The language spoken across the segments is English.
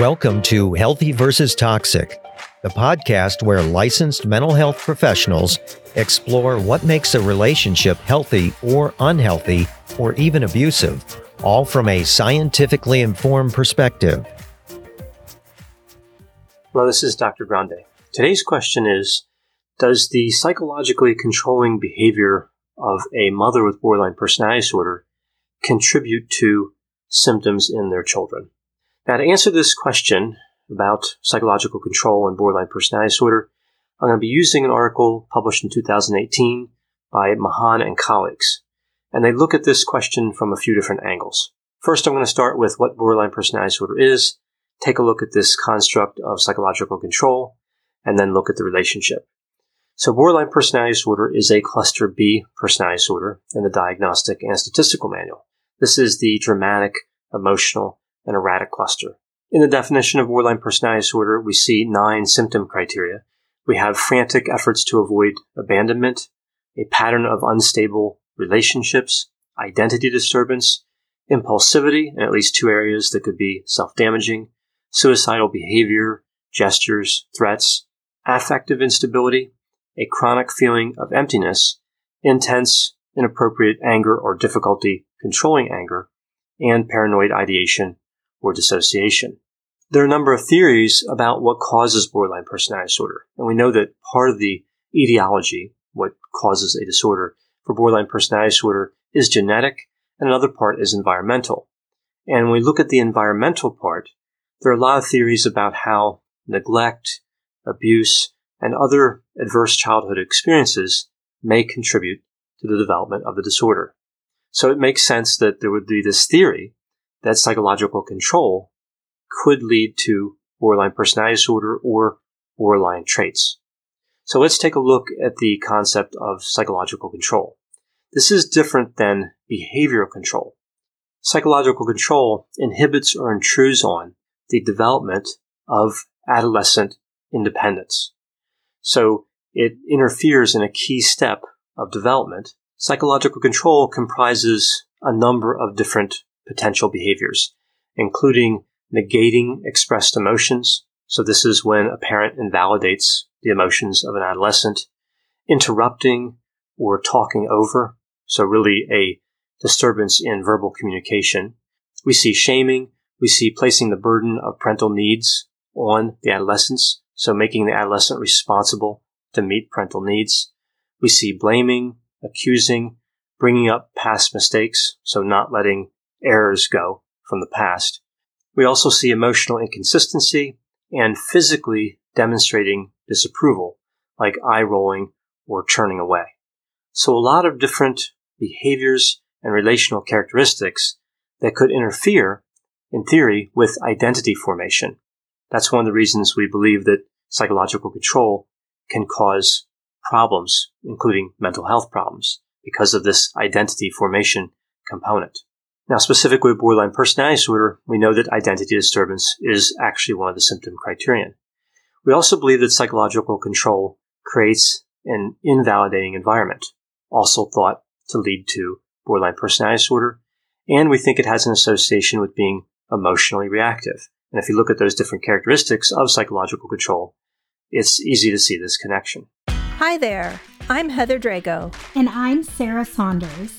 Welcome to Healthy versus Toxic, the podcast where licensed mental health professionals explore what makes a relationship healthy or unhealthy or even abusive, all from a scientifically informed perspective. Hello, this is Dr. Grande. Today's question is Does the psychologically controlling behavior of a mother with borderline personality disorder contribute to symptoms in their children? Now, to answer this question about psychological control and borderline personality disorder, I'm going to be using an article published in 2018 by Mahan and colleagues. And they look at this question from a few different angles. First, I'm going to start with what borderline personality disorder is, take a look at this construct of psychological control, and then look at the relationship. So, borderline personality disorder is a cluster B personality disorder in the Diagnostic and Statistical Manual. This is the dramatic, emotional, and erratic cluster. In the definition of borderline personality disorder, we see nine symptom criteria. We have frantic efforts to avoid abandonment, a pattern of unstable relationships, identity disturbance, impulsivity in at least two areas that could be self damaging, suicidal behavior, gestures, threats, affective instability, a chronic feeling of emptiness, intense, inappropriate anger or difficulty controlling anger, and paranoid ideation or dissociation. There are a number of theories about what causes borderline personality disorder, and we know that part of the etiology, what causes a disorder for borderline personality disorder, is genetic, and another part is environmental. And when we look at the environmental part, there are a lot of theories about how neglect, abuse, and other adverse childhood experiences may contribute to the development of the disorder. So it makes sense that there would be this theory that psychological control could lead to borderline personality disorder or borderline traits. So let's take a look at the concept of psychological control. This is different than behavioral control. Psychological control inhibits or intrudes on the development of adolescent independence. So it interferes in a key step of development. Psychological control comprises a number of different potential behaviors, including negating expressed emotions. So this is when a parent invalidates the emotions of an adolescent, interrupting or talking over. So really a disturbance in verbal communication. We see shaming. We see placing the burden of parental needs on the adolescents. So making the adolescent responsible to meet parental needs. We see blaming, accusing, bringing up past mistakes. So not letting errors go from the past. We also see emotional inconsistency and physically demonstrating disapproval, like eye rolling or turning away. So a lot of different behaviors and relational characteristics that could interfere, in theory, with identity formation. That's one of the reasons we believe that psychological control can cause problems, including mental health problems, because of this identity formation component. Now, specifically with borderline personality disorder, we know that identity disturbance is actually one of the symptom criterion. We also believe that psychological control creates an invalidating environment, also thought to lead to borderline personality disorder, and we think it has an association with being emotionally reactive. And if you look at those different characteristics of psychological control, it's easy to see this connection. Hi there, I'm Heather Drago. And I'm Sarah Saunders.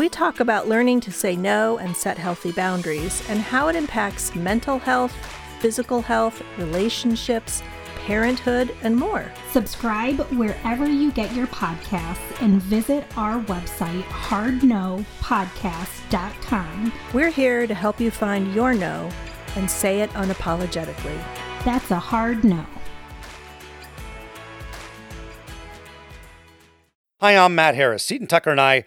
We talk about learning to say no and set healthy boundaries and how it impacts mental health, physical health, relationships, parenthood, and more. Subscribe wherever you get your podcasts and visit our website, hardnopodcast.com. We're here to help you find your no and say it unapologetically. That's a hard no. Hi, I'm Matt Harris. Seton Tucker and I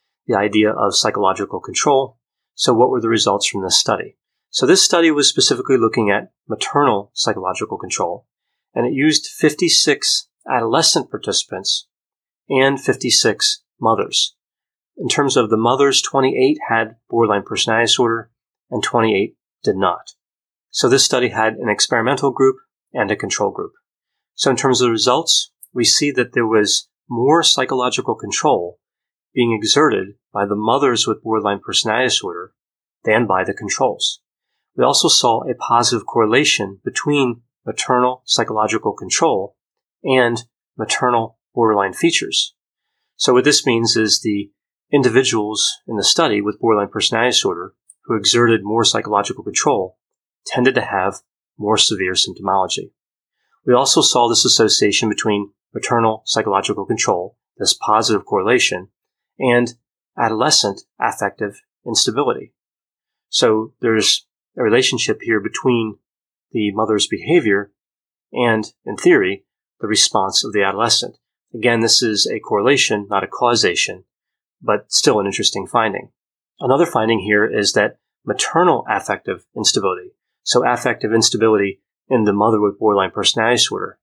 the idea of psychological control. So, what were the results from this study? So, this study was specifically looking at maternal psychological control, and it used 56 adolescent participants and 56 mothers. In terms of the mothers, 28 had borderline personality disorder and 28 did not. So this study had an experimental group and a control group. So in terms of the results, we see that there was more psychological control being exerted by the mothers with borderline personality disorder than by the controls. We also saw a positive correlation between maternal psychological control and maternal borderline features. So what this means is the individuals in the study with borderline personality disorder who exerted more psychological control tended to have more severe symptomology. We also saw this association between maternal psychological control, this positive correlation, and adolescent affective instability. So there's a relationship here between the mother's behavior and, in theory, the response of the adolescent. Again, this is a correlation, not a causation, but still an interesting finding. Another finding here is that maternal affective instability, so affective instability in the mother with borderline personality disorder,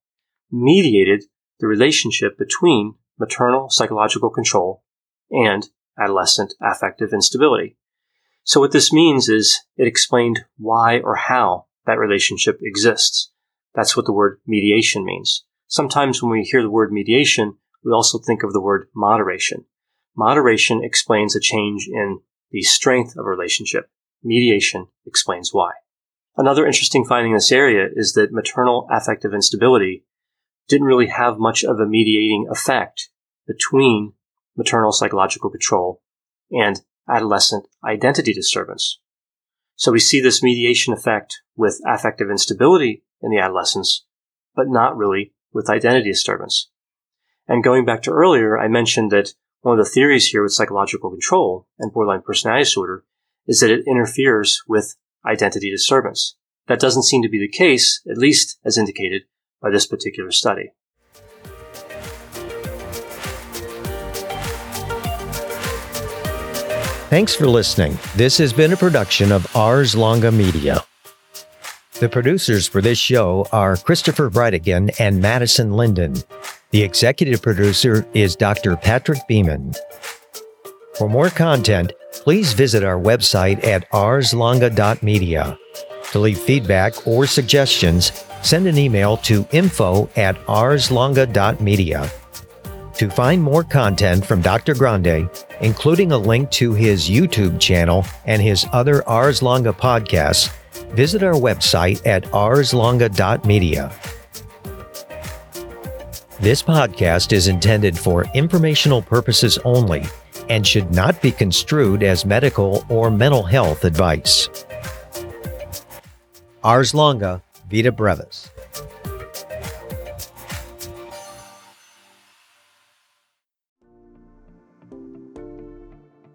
mediated the relationship between maternal psychological control and adolescent affective instability. So what this means is it explained why or how that relationship exists. That's what the word mediation means. Sometimes when we hear the word mediation, we also think of the word moderation. Moderation explains a change in the strength of a relationship. Mediation explains why. Another interesting finding in this area is that maternal affective instability didn't really have much of a mediating effect between maternal psychological control and adolescent identity disturbance. So we see this mediation effect with affective instability in the adolescence, but not really with identity disturbance. And going back to earlier, I mentioned that one of the theories here with psychological control and borderline personality disorder is that it interferes with identity disturbance. That doesn't seem to be the case, at least as indicated by this particular study. Thanks for listening. This has been a production of Ars Longa Media. The producers for this show are Christopher Brightigan and Madison Linden. The executive producer is Dr. Patrick Beeman. For more content, please visit our website at arslonga.media. To leave feedback or suggestions, send an email to info at arslonga.media. To find more content from Dr. Grande, including a link to his YouTube channel and his other Ars Longa podcasts, visit our website at arslonga.media. This podcast is intended for informational purposes only and should not be construed as medical or mental health advice. Ars longa, vita brevis.